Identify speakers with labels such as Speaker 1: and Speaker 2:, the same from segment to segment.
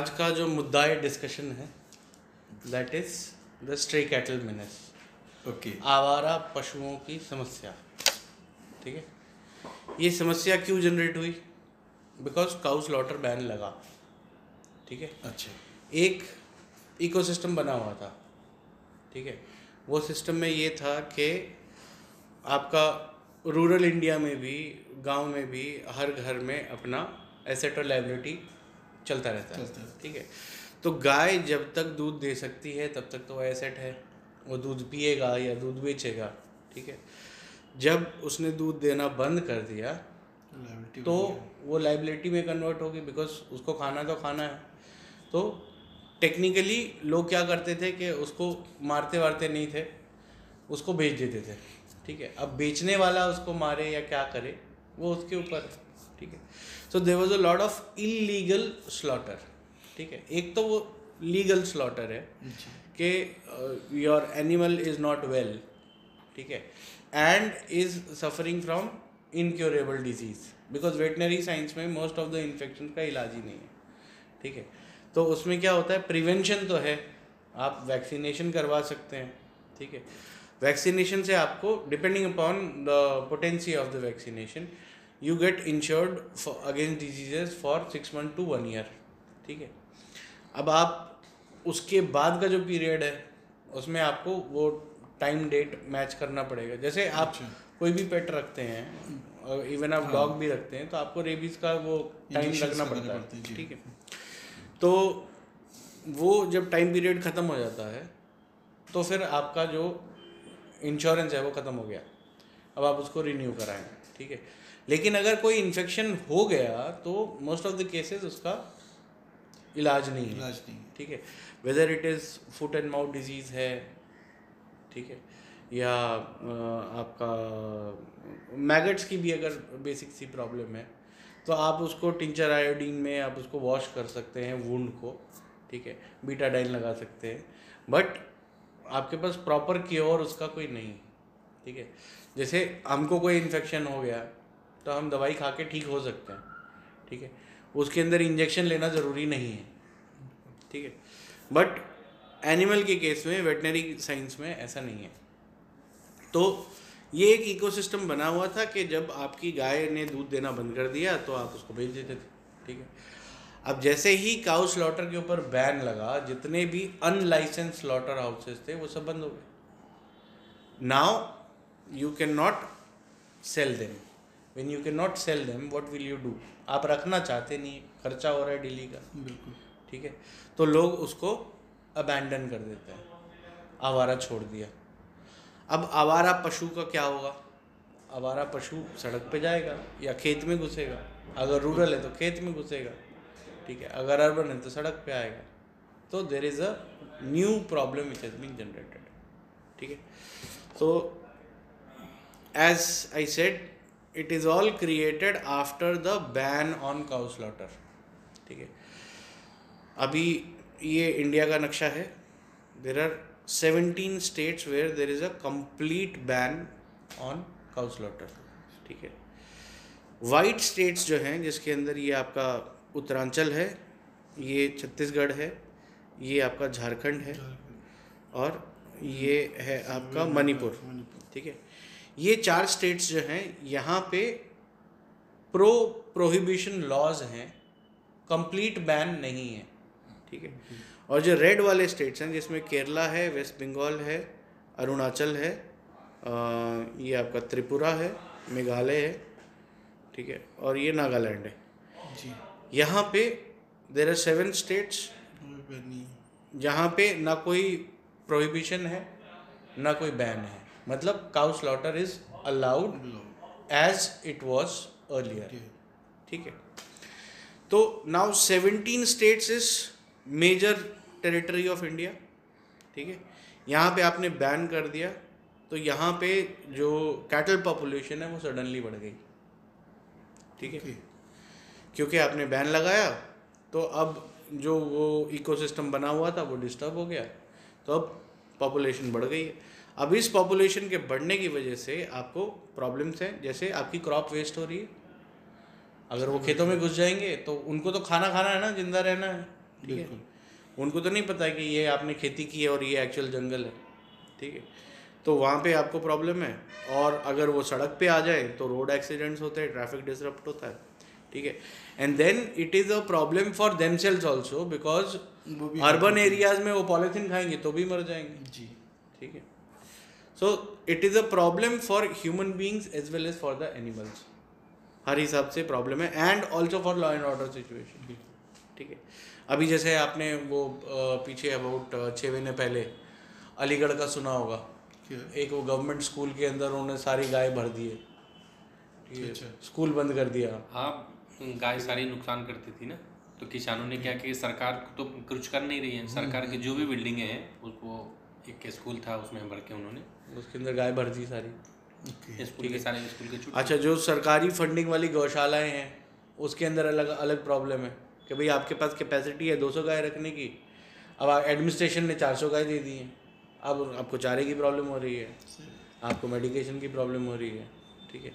Speaker 1: आज का जो मुद्दा है डिस्कशन है that is the stray cattle means
Speaker 2: okay
Speaker 1: आवारा पशुओं की समस्या। ठीक है? ये समस्या क्यों जनरेट हुई? बिकॉज़ काउ स्लॉटर बैन लगा। ठीक है?
Speaker 2: अच्छा।
Speaker 1: एक इकोसिस्टम बना हुआ था। ठीक है? वो सिस्टम में ये था कि आपका रूरल इंडिया में भी गाँव में भी हर घर में अपना एसेट और लाइबिलिटी चलता रहता है। ठीक है। तो गाय जब तक दूध दे सकती है तब तक तो वो एसेट है। वो दूध पिएगा या दूध बेचेगा। ठीक है। जब उसने दूध देना बंद कर दिया तो वो लाइबिलिटी में कन्वर्ट होगी बिकॉज़ उसको खाना तो खाना है। तो टेक्निकली लोग क्या करते थे कि उसको मारते वारते नहीं थे। उसको बेच देते थे। ठीक है। अब बेचने वाला उसको मारे या क्या करे वो उसके ऊपर है। ठीक है। So there was a lot of illegal slaughter ठीक है? एक तो वो लीगल स्लॉटर है कि your animal is not well ठीक है? And is suffering from incurable disease because veterinary science में मोस्ट ऑफ़ द इन्फेक्शन का इलाज ही नहीं है। ठीक है? तो उसमें क्या होता है? प्रिवेंशन तो है। आप वैक्सीनेशन करवा सकते हैं। ठीक है? वैक्सीनेशन से आपको depending upon the potency of the vaccination you get insured against diseases for six month to one year ठीक है? अब आप उसके बाद का जो पीरियड है उसमें आपको वो टाइम डेट मैच करना पड़ेगा। जैसे आप
Speaker 2: अच्छा।
Speaker 1: कोई भी पेट रखते हैं इवन आप डॉग भी रखते हैं तो आपको रेबीज का वो टाइम लगना पड़ता
Speaker 2: है।
Speaker 1: ठीक है? तो वो जब टाइम पीरियड ख़त्म हो जाता है तो फिर आपका जो इंश्योरेंस है वो ख़त्म हो गया। अब आप उसको रिन्यू कराएँगे ठीक है? लेकिन अगर कोई इन्फेक्शन हो गया तो मोस्ट ऑफ़ द केसेस उसका इलाज नहीं है।
Speaker 2: इलाज नहीं
Speaker 1: ठीक है? Whether it is foot and mouth disease है ठीक है? या आपका मैगट्स की भी अगर बेसिक सी प्रॉब्लम है तो आप उसको टिंचर आयोडीन में आप उसको वॉश कर सकते हैं वुंड को ठीक है? बीटाडाइन लगा सकते हैं। बट आपके पास प्रॉपर क्योर उसका कोई नहीं ठीक है? जैसे हमको कोई इन्फेक्शन हो गया तो हम दवाई खा के ठीक हो सकते हैं, ठीक है? उसके अंदर इंजेक्शन लेना ज़रूरी नहीं है, ठीक है? बट एनिमल के केस में वेटनरी साइंस में ऐसा नहीं है। तो ये एक इकोसिस्टम बना हुआ था कि जब आपकी गाय ने दूध देना बंद कर दिया तो आप उसको बेच देते थे, ठीक है? अब जैसे ही काउ स्लॉटर के ऊपर बैन लगा, जितने भी अनलाइसेंस स्लॉटर हाउसेस थे, वो सब बंद हो गए। Now you can not sell them when you can not sell them what will you do आप रखना चाहते नहीं खर्चा हो रहा है डेली का।
Speaker 2: बिल्कुल।
Speaker 1: ठीक है? तो लोग उसको अबैंडन कर देते हैं। आवारा छोड़ दिया। अब आवारा पशु का क्या होगा? आवारा पशु सड़क पे जाएगा या खेत में घुसेगा। अगर रूरल है तो खेत में घुसेगा। ठीक है? अगर अर्बन है तो सड़क पे आएगा। तो there is a new problem which has been generated ठीक है? तो as I said, it is all created after the ban on cow slaughter. ठीक है? अभी ये इंडिया का नक्शा है। There are seventeen states where there is a complete ban on cow slaughter ठीक है? वाइट स्टेट्स जो हैं जिसके अंदर ये आपका उत्तरांचल है ये छत्तीसगढ़ है ये आपका झारखंड है और ये है आपका मणिपुर। ठीक है? ये चार स्टेट्स जो हैं यहाँ पे प्रो प्रोहिबिशन लॉज हैं कंप्लीट बैन नहीं है ठीक है? और जो रेड वाले स्टेट्स हैं जिसमें केरला है वेस्ट बंगाल है अरुणाचल है अ, ये आपका त्रिपुरा है मेघालय है ठीक है? और ये नागालैंड है।
Speaker 2: जी।
Speaker 1: यहाँ पे देर आर सेवन स्टेट्स। जहाँ पे ना कोई प्रोहिबिशन है ना कोई बैन है। मतलब cow slaughter is
Speaker 2: allowed
Speaker 1: as it was
Speaker 2: earlier
Speaker 1: ठीक है? तो now seventeen states is major territory of India ठीक है? यहाँ पे आपने बैन कर दिया तो यहाँ पे जो कैटल पॉपुलेशन है वो सडनली बढ़ गई। ठीक है? क्योंकि आपने बैन लगाया तो अब जो वो इकोसिस्टम बना हुआ था वो डिस्टर्ब हो गया। तो अब पॉपुलेशन बढ़ गई है। अब इस पॉपुलेशन के बढ़ने की वजह से आपको प्रॉब्लम्स हैं जैसे आपकी क्रॉप वेस्ट हो रही है। अगर वो खेतों में घुस जाएँगे तो उनको तो खाना खाना है ना ज़िंदा रहना है ठीक है? उनको तो नहीं पता कि ये आपने खेती की है और ये एक्चुअल जंगल है ठीक है? तो वहाँ पे आपको प्रॉब्लम है। और अगर वो सड़क पे आ जाए तो रोड एक्सीडेंट्स होते हैं ट्रैफ़िक डिसरप्ट होता है ठीक है? And then it is a problem for them sales
Speaker 2: also because
Speaker 1: urban areas में वो पॉलीथीन खाएँगे तो भी मर जाएँगे
Speaker 2: जी।
Speaker 1: ठीक है? So it is a problem for human beings as well as for the animals हर हिसाब से प्रॉब्लम है and also for law and order situation ठीक है? अभी जैसे आपने वो पीछे अबाउट छः महीने पहले अलीगढ़ का सुना होगा। एक वो गवर्नमेंट स्कूल के अंदर उन्होंने सारी गाय भर दिए है।
Speaker 2: अच्छा।
Speaker 1: स्कूल बंद कर दिया।
Speaker 3: हाँ गाय सारी नुकसान करती थी ना। तो किसानों ने क्या किया? सरकार तो कुछ कर नहीं रही है। सरकार की जो भी बिल्डिंगें हैं उसको एक स्कूल था उसमें भर के उन्होंने
Speaker 1: उसके अंदर गाय भर दी सारी।
Speaker 3: स्कूल के सारे स्कूल के छुट्टी
Speaker 1: अच्छा जो सरकारी फंडिंग वाली गौशालाएँ हैं उसके अंदर अलग अलग प्रॉब्लम है कि भाई आपके पास कैपेसिटी है 200 गाय रखने की अब एडमिनिस्ट्रेशन ने 400 गाय दे दी हैं अब आपको चारे की प्रॉब्लम हो रही है आपको मेडिकेशन की प्रॉब्लम हो रही है ठीक है।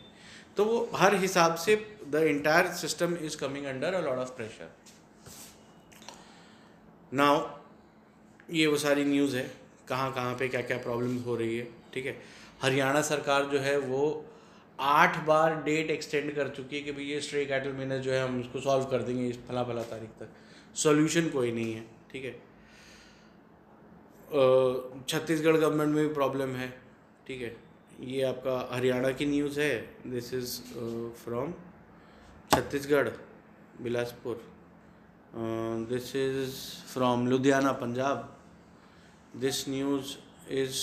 Speaker 1: तो वो हर हिसाब से the entire system is coming under a lot of pressure now ये वो सारी न्यूज़ है कहाँ कहाँ पे क्या क्या प्रॉब्लम हो रही है। ठीक है? हरियाणा सरकार जो है वो आठ बार डेट एक्सटेंड कर चुकी है कि भाई ये स्ट्रे कैटल मैनेज जो है हम उसको सॉल्व कर देंगे इस फला फला तारीख तक। सॉल्यूशन कोई नहीं है, ठीक है? छत्तीसगढ़ गवर्नमेंट में भी प्रॉब्लम है, ठीक है? ये आपका हरियाणा की न्यूज़ है। This is from Chhattisgarh, Bilaspur. This is from Ludhiana, Punjab. This news is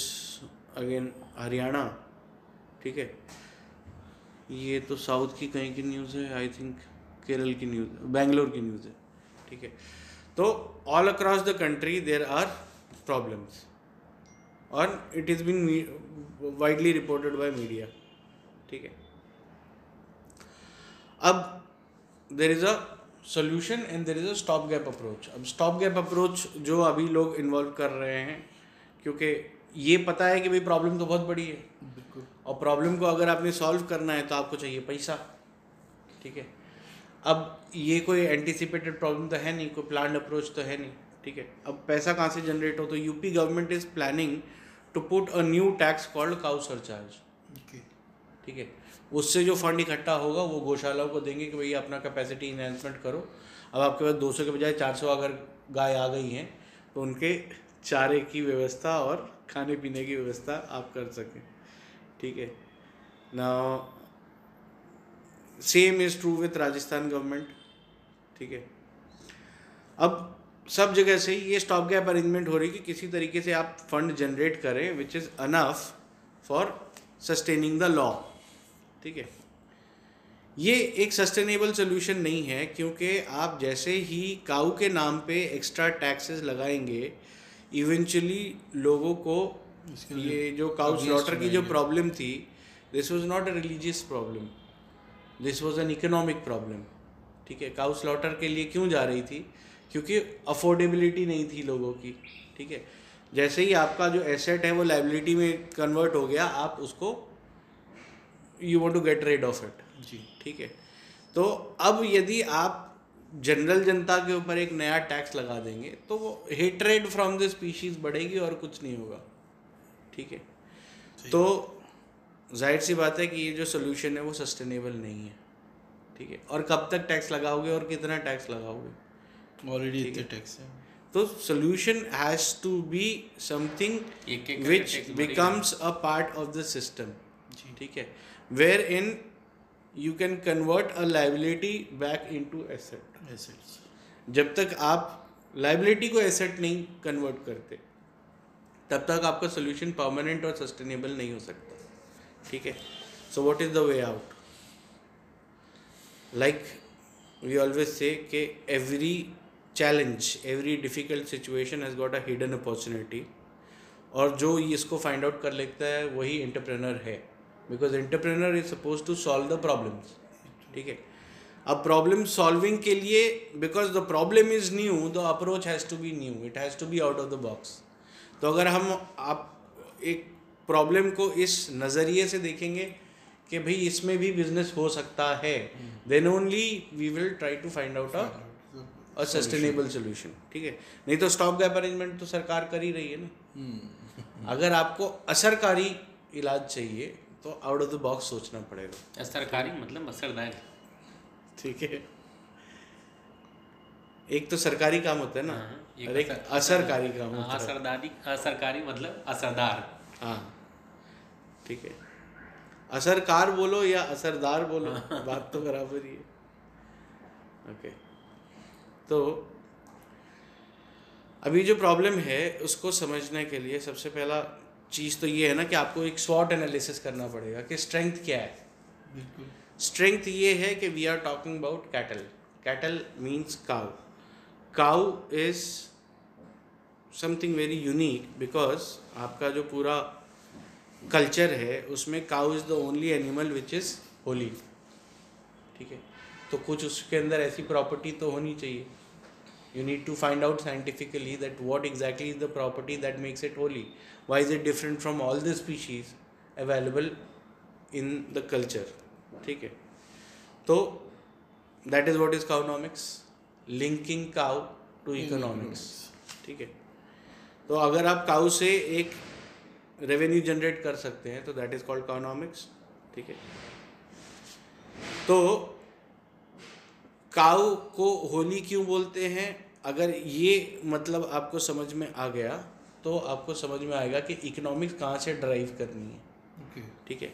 Speaker 1: again Haryana, ठीक है? ये तो साउथ की कहीं की न्यूज़ है आई थिंक केरल की न्यूज़ बेंगलोर की न्यूज़ है, ठीक है? तो all across the country there are problems और it is been widely reported by media ठीक है? अब there is a solution and there is a stop gap approach अब स्टॉप गैप अप्रोच जो अभी लोग इन्वॉल्व कर रहे हैं, क्योंकि ये पता है कि भाई प्रॉब्लम तो बहुत बड़ी है।
Speaker 2: बिल्कुल।
Speaker 1: और प्रॉब्लम को अगर आपने सॉल्व करना है तो आपको चाहिए पैसा। ठीक है? अब ये कोई एंटिसिपेटेड प्रॉब्लम तो है नहीं कोई प्लान अप्रोच तो है नहीं। ठीक है? अब पैसा कहाँ से जनरेट हो? तो UP government is planning to put a new tax called cow
Speaker 2: surcharge
Speaker 1: ठीक है? उससे जो फंड इकट्ठा होगा वो गौशालाओं को देंगे कि भैया अपना कैपेसिटी इन्हेंसमेंट करो। अब आपके पास 200 के बजाय 400 अगर गाय आ गई हैं तो उनके चारे की व्यवस्था और खाने पीने की व्यवस्था आप कर सकें। ठीक है? ना same is true with Rajasthan government ठीक है? अब सब जगह से ये स्टॉप गैप अरेंजमेंट हो रही कि किसी तरीके से आप फंड जनरेट करें which is enough for sustaining the law ठीक है? ये एक सस्टेनेबल सोल्यूशन नहीं है, क्योंकि आप जैसे ही काऊ के नाम पे एक्स्ट्रा टैक्सेस लगाएँगे इवेंचुअली लोगों को ये जो काउ स्लॉटर की जो प्रॉब्लम थी this was not a religious problem this was an economic problem ठीक है काउ स्लॉटर के लिए क्यों जा रही थी? क्योंकि अफोर्डेबिलिटी नहीं थी लोगों की। ठीक है जैसे ही आपका जो एसेट है वो लाइबिलिटी में कन्वर्ट हो गया आप उसको you want to get rid of it
Speaker 2: जी।
Speaker 1: ठीक है तो अब यदि आप जनरल जनता के ऊपर एक नया टैक्स लगा देंगे तो वो हेटरेड फ्रॉम द स्पीशीज बढ़ेगी और कुछ नहीं होगा। ठीक है? तो ज़ाहिर सी बात है कि ये जो सोल्यूशन है वो सस्टेनेबल नहीं है। ठीक है? और कब तक टैक्स लगाओगे और कितना टैक्स लगाओगे?
Speaker 2: ऑलरेडी इतने टैक्स है।
Speaker 1: तो solution has
Speaker 3: to be
Speaker 1: something which becomes a part of the
Speaker 2: system
Speaker 1: ठीक है? Wherein you can convert a liability back into asset
Speaker 2: assets
Speaker 1: जब तक आप लाइबिलिटी को एसेट नहीं कन्वर्ट करते तब तक आपका सोल्यूशन परमानेंट और सस्टेनेबल नहीं हो सकता। ठीक है? So what is the way out like we always say कि every challenge every difficult situation has got a hidden opportunity और जो इसको फाइंड आउट कर लेता है वही एंटरप्रेनर है। Because entrepreneur is suppose to solve the problems ठीक है? अब प्रॉब्लम सॉल्विंग के लिए because the problem is new the approach has to be new it has to be out of the box तो अगर हम आप एक प्रॉब्लम को इस नज़रिए से देखेंगे कि भाई इसमें भी बिज़नेस हो सकता है then only we will try to find out a a sustainable solution ठीक है? नहीं तो स्टॉप गैप अरेंजमेंट तो सरकार कर ही रही है ना। अगर आपको असरकारी इलाज चाहिए तो आउट ऑफ़ द बॉक्स सोचना पड़ेगा।
Speaker 3: सरकारी मतलब असरदार।
Speaker 1: ठीक है। एक तो सरकारी काम होता है ना
Speaker 3: हाँ,
Speaker 1: और एक असरकारी काम
Speaker 3: हाँ,
Speaker 1: होता है।
Speaker 3: असरदारी असरकारी मतलब असरदार।
Speaker 1: हाँ। ठीक है। असरकार बोलो या असरदार बोलो बात तो बराबर ही है। ओके। तो अभी जो प्रॉब्लम है उसको समझने के लिए सबसे पहला चीज़ तो ये है ना कि आपको एक स्वॉट एनालिसिस करना पड़ेगा कि स्ट्रेंथ क्या है।
Speaker 2: बिल्कुल।
Speaker 1: स्ट्रेंथ ये है कि we are talking about cattle cattle means cow cow is something very unique because आपका जो पूरा कल्चर है उसमें cow is the only animal which is holy ठीक है? तो कुछ उसके अंदर ऐसी प्रॉपर्टी तो होनी चाहिए। You need to find out scientifically that what exactly is the property that makes it holy why is it different from all the species available in the culture ठीक है तो that is what is cownomics linking cow to economics ठीक है तो अगर आप cow से एक रेवेन्यू जनरेट कर सकते हैं तो दैट इज़ कॉल्ड काउनॉमिक्स ठीक है तो काउ को होली क्यों बोलते हैं? अगर ये मतलब आपको समझ में आ गया तो आपको समझ में आएगा कि इकोनॉमिक्स कहाँ से ड्राइव करनी है। ठीक है?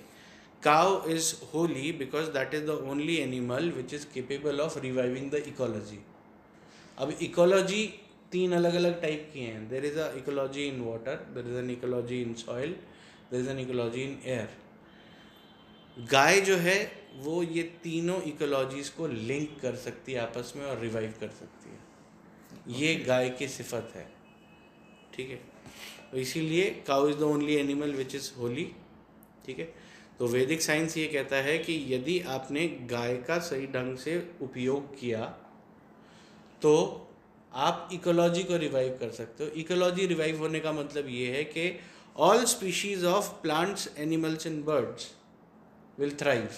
Speaker 1: Cow is holy because that is the only animal which is capable of reviving the ecology अब इकोलॉजी तीन अलग अलग टाइप की हैं। There is a ecology in water there is an ecology in soil there is an ecology in air गाय जो है वो ये तीनों इकोलॉजीज को लिंक कर सकती है आपस में और रिवाइव कर सकती है। ये गाय की सिफत है। ठीक है? तो इसीलिए cow is the only animal which is holy ठीक है? तो वैदिक साइंस ये कहता है कि यदि आपने गाय का सही ढंग से उपयोग किया तो आप इकोलॉजी को रिवाइव कर सकते हो। इकोलॉजी रिवाइव होने का मतलब ये है कि all species of plants animals and birds will thrive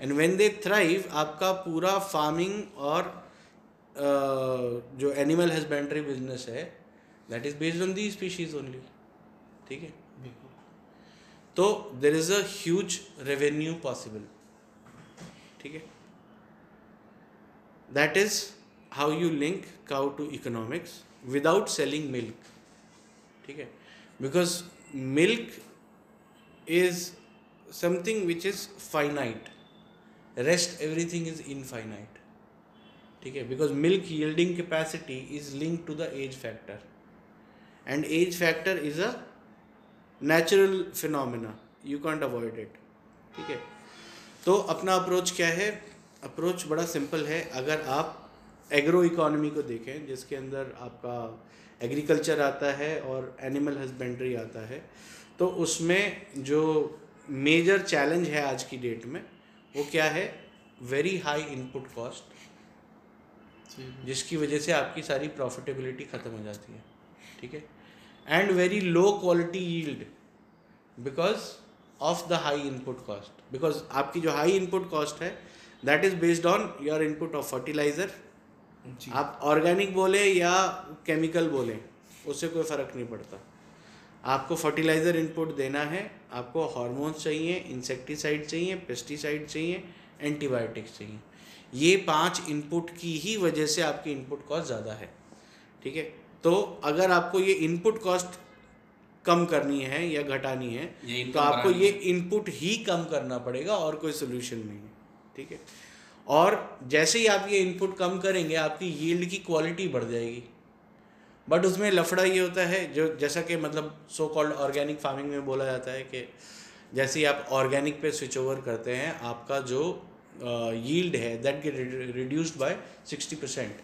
Speaker 1: and when they thrive आपका पूरा फ़ार्मिंग और uh, जो एनिमल हस्बेंड्री बिज़नेस है that is based on the species only ठीक है? तो there is a huge revenue possible ठीक है? That is how you link cow to economics without selling milk ठीक है? Because milk is something which is finite rest everything is infinite ठीक है? Because milk yielding capacity is link to the age factor and age factor is a natural phenomena you can't avoid it ठीक है? तो अपना approach क्या है? Approach बड़ा simple है। अगर आप एग्रो इकोनॉमी को देखें, जिसके अंदर आपका एग्रीकल्चर आता है और एनिमल हस्बेंड्री आता है तो उसमें जो मेजर चैलेंज है आज की डेट में वो क्या है? वेरी हाई इनपुट कॉस्ट जिसकी वजह से आपकी सारी प्रॉफिटेबिलिटी ख़त्म हो जाती है। ठीक है? And very low quality yield because of the high input cost because आपकी जो हाई इनपुट कॉस्ट है that is based on your input of fertiliser आप ऑर्गेनिक बोले या केमिकल बोले उससे कोई फ़र्क नहीं पड़ता। आपको फर्टिलाइज़र इनपुट देना है आपको हार्मोन्स चाहिए इंसेक्टिसाइड चाहिए पेस्टिसाइड चाहिए एंटीबायोटिक्स चाहिए। ये पाँच इनपुट की ही वजह से आपकी इनपुट कॉस्ट ज़्यादा है ठीक है? तो अगर आपको ये इनपुट कॉस्ट कम करनी है या घटानी है तो आपको ये इनपुट ही कम करना पड़ेगा और कोई सोल्यूशन नहीं है ठीक है? और जैसे ही आप ये इनपुट कम करेंगे आपकी यील्ड की क्वालिटी बढ़ जाएगी। बट उसमें लफड़ा ये होता है जो जैसा कि मतलब सो कॉल्ड ऑर्गेनिक फ़ार्मिंग में बोला जाता है कि जैसे ही आप ऑर्गेनिक पे स्विच ओवर करते हैं आपका जो यील्ड है that get reduced by sixty percent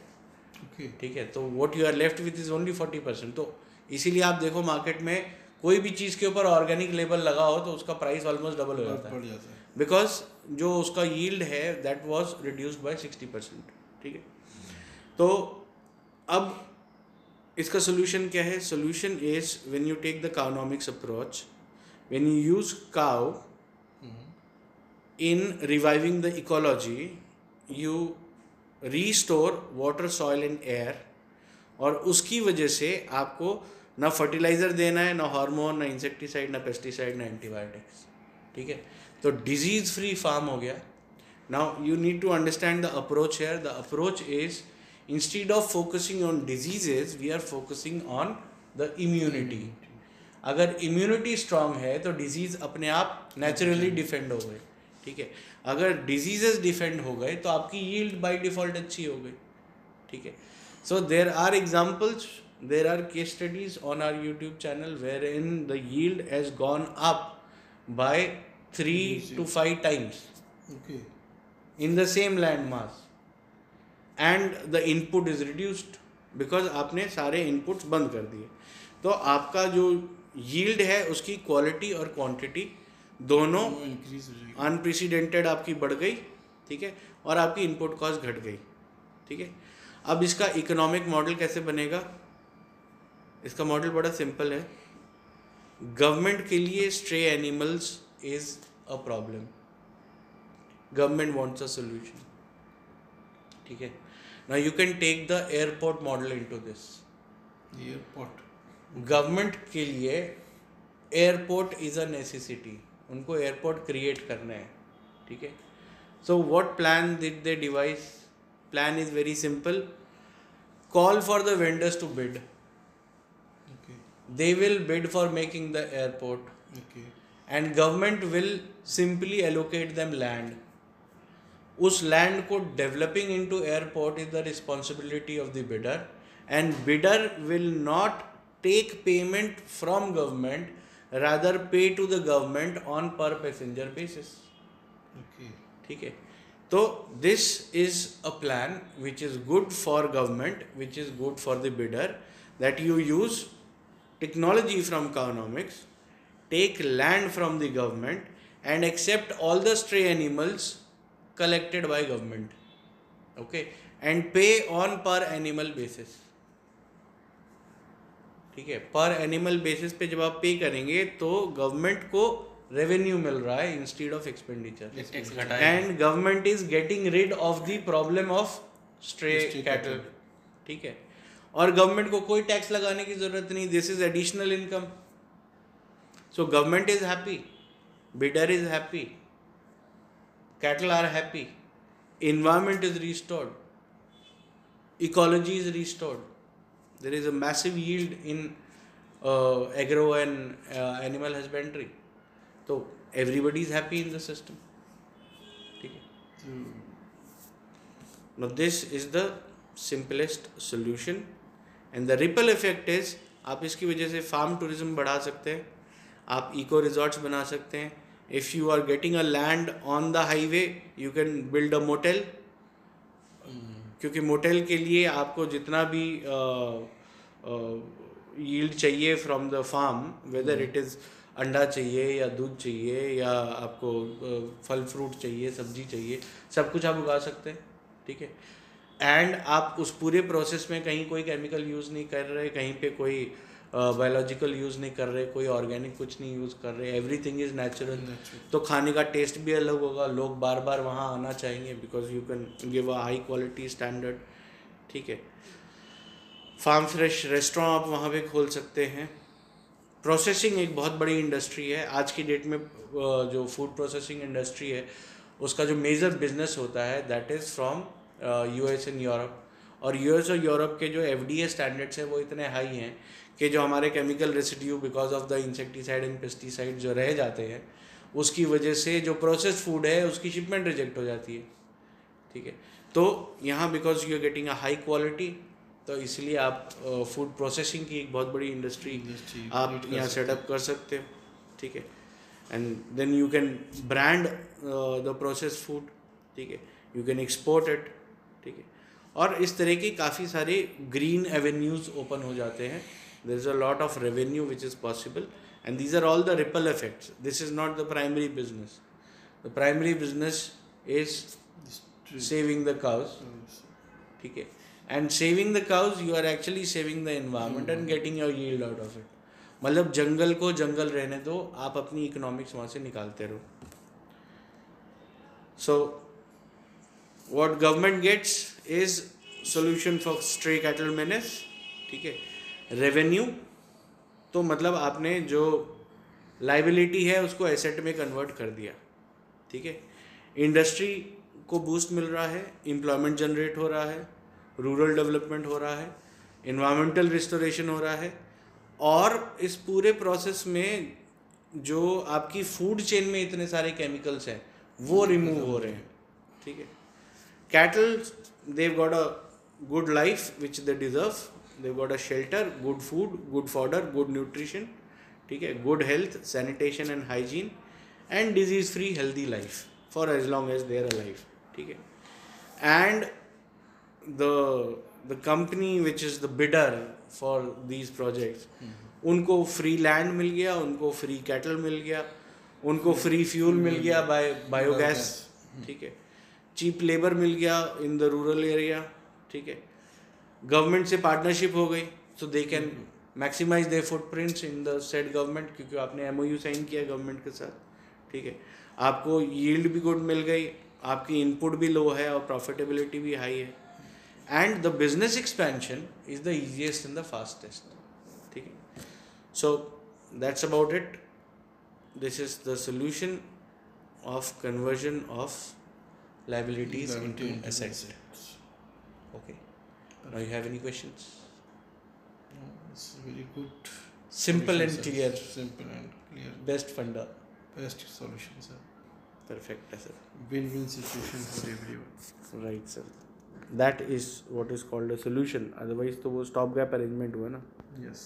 Speaker 2: okay
Speaker 1: ठीक है? तो what you are left with is only forty percent तो इसीलिए आप देखो मार्केट में कोई भी चीज़ के ऊपर ऑर्गेनिक लेबल लगा हो तो उसका प्राइस ऑलमोस्ट डबल हो जाता है।
Speaker 2: जाता है।
Speaker 1: बिकॉज़ जो उसका यील्ड है that was reduced by sixty percent ठीक है? तो अब इसका सोल्यूशन क्या है? Solution is when you take the cownomics approach when you use cow in reviving the ecology, you restore water, soil and air और उसकी वजह से आपको ना फर्टिलाइज़र देना है, ना हार्मोन ना इंसेक्टिसाइड ना पेस्टिसाइड ना एंटीबायोटिक्स ठीक है? तो डिज़ीज़ फ्री फार्म हो गया। Now you need to understand the approach here the approach is instead of focusing on diseases we are focusing on the immunity अगर इम्यूनिटी स्ट्रांग है तो डिज़ीज़ अपने आप नेचुरली डिफेंड हो गए। ठीक है? अगर डिजीजेस डिफेंड हो गए तो आपकी यील्ड बाय डिफ़ॉल्ट अच्छी हो गई। ठीक है? So there are examples there are case studies on our youtube channel wherein the yield has gone up by 3 to 5 times.
Speaker 2: Okay.
Speaker 1: In the same land mass and the input is reduced because आपने सारे inputs बंद कर दिए। तो आपका जो yield है उसकी क्वालिटी और क्वांटिटी दोनों अनप्रेसिडेंटेड आपकी बढ़ गई ठीक है? और आपकी इनपुट कॉस्ट घट गई ठीक है? अब इसका इकोनॉमिक मॉडल कैसे बनेगा? इसका मॉडल बड़ा सिंपल है। गवर्नमेंट के लिए stray animals is a problem government wants a solution ठीक है? ना you can take the airport model into this
Speaker 2: airport
Speaker 1: government के लिए एयरपोर्ट इज़ अ नेसेसिटी उनको एयरपोर्ट क्रिएट करना है ठीक है? So what plan did they devise plan is very simple call for the vendors to bid
Speaker 2: okay.
Speaker 1: They will bid for making the airport.
Speaker 2: Okay.
Speaker 1: And government will simply allocate them land. उस land को developing into airport is the responsibility of the bidder and bidder will not take payment from government rather pay to the government on per passenger basis
Speaker 2: okay.
Speaker 1: ठीक है? तो this is a plan which is good for government which is good for the bidder that you use technology from economics take land from the government and accept all the stray animals collected by government. Okay? And pay on per animal basis. ठीक है? पर animal basis पे जब आप पे करेंगे तो government को रेवेन्यू मिल रहा है
Speaker 3: instead of
Speaker 1: expenditure and government is getting rid of the problem of
Speaker 2: stray cattle
Speaker 1: ठीक है? और गवर्नमेंट को कोई टैक्स लगाने की ज़रूरत नहीं. This is additional income so government is happy bidder is happy cattle are happy environment is restored ecology is restored there is of yield in agro and animal husbandry तो everybody is happy in the system ठीक है? This is the simplest solution and the ripple effect is आप इसकी वजह से farm tourism बढ़ा सकते हैं आप इको रिजॉर्ट्स बना सकते हैं if you are getting a land on the highway you can build a motel क्योंकि मोटेल के लिए आपको जितना भी यील्ड चाहिए from the farm whether it is अंडा चाहिए या दूध चाहिए या आपको फल फ्रूट चाहिए, सब्ज़ी चाहिए, सब कुछ आप उगा सकते हैं, ठीक है? एंड आप उस पूरे प्रोसेस में कहीं कोई केमिकल यूज़ नहीं कर रहे, कहीं पे कोई बायोलॉजिकल यूज़ नहीं कर रहे कोई ऑर्गेनिक कुछ नहीं यूज़ कर रहे एवरीथिंग इज़ नेचुरल तो खाने का टेस्ट भी अलग होगा लोग बार बार वहाँ आना चाहेंगे because you can give a high quality standard ठीक है? फार्म फ्रेश रेस्टोरेंट आप वहाँ पे खोल सकते हैं। प्रोसेसिंग एक बहुत बड़ी इंडस्ट्री है। आज की डेट में जो फ़ूड प्रोसेसिंग इंडस्ट्री है उसका जो मेजर बिज़नेस होता है that is from U S and Europe और यूएस और यूरोप के जो एफ़ डी ए स्टैंडर्ड्स हैं वो इतने हाई हैं कि जो हमारे chemical residue because of the insecticide and pesticide जो रह जाते हैं उसकी वजह से जो प्रोसेस फ़ूड है उसकी शिपमेंट रिजेक्ट हो जाती है। ठीक है? तो यहाँ because you are getting a high quality तो इसलिए आप फ़ूड प्रोसेसिंग की एक बहुत बड़ी इंडस्ट्री आप यहाँ सेटअप कर सकते हो। ठीक है? And then you can brand the process food ठीक है? यू कैन एक्सपोर्ट इट ठीक है? और इस तरह की काफ़ी सारे ग्रीन एवेन्यूज़ ओपन हो जाते हैं। there is a lot of revenue which is possible and these are all the ripple effects this is not the primary business the primary business is saving the cows ठीक है and saving the cows you are actually saving the environment and getting your yield out of it मतलब जंगल को जंगल रहने दो आप अपनी economics वहाँ से निकालते रहो so what government gets is solution for stray cattle menace ठीक है रेवेन्यू तो मतलब आपने जो लाइबिलिटी है उसको एसेट में कन्वर्ट कर दिया। ठीक है? इंडस्ट्री को बूस्ट मिल रहा है एम्प्लॉयमेंट जनरेट हो रहा है रूरल डेवलपमेंट हो रहा है इन्वायरमेंटल रिस्टोरेशन हो रहा है, और इस पूरे प्रोसेस में जो आपकी फ़ूड चेन में इतने सारे केमिकल्स हैं, वो रिमूव हो रहे हैं। ठीक है? Cattle they've got a good life which they deserve. They've got a shelter good food good fodder good nutrition ठीक है good health sanitation and hygiene and disease free healthy life for as long as they are alive ठीक है and the the company which is the bidder for these projects उनको free land मिल गया उनको free cattle मिल गया उनको free fuel मिल गया bye biogas ठीक है चीप लेबर मिल गया इन द रूरल एरिया ठीक है गवर्नमेंट से पार्टनरशिप हो गई so they can maximise their footprints in the state government क्योंकि आपने एमओयू साइन किया गवर्नमेंट के साथ ठीक है? आपको यील्ड भी गुड मिल गई आपकी इनपुट भी लो है और प्रॉफिटेबिलिटी भी हाई है। And the business expansion is the easiest in the fastest ठीक है? So that's about it this is the solution of conversion of liabilities into assets. okay now you have any questions
Speaker 2: No, it's very good.
Speaker 1: simple and
Speaker 2: sir.
Speaker 1: clear.
Speaker 2: Simple and clear.
Speaker 1: best funder
Speaker 2: Best solution, sir.
Speaker 1: perfect sir
Speaker 2: Win-win situation for everyone.
Speaker 1: right sir that is what is called a solution otherwise तो वो stop gap arrangement हुआ ना
Speaker 2: Yes.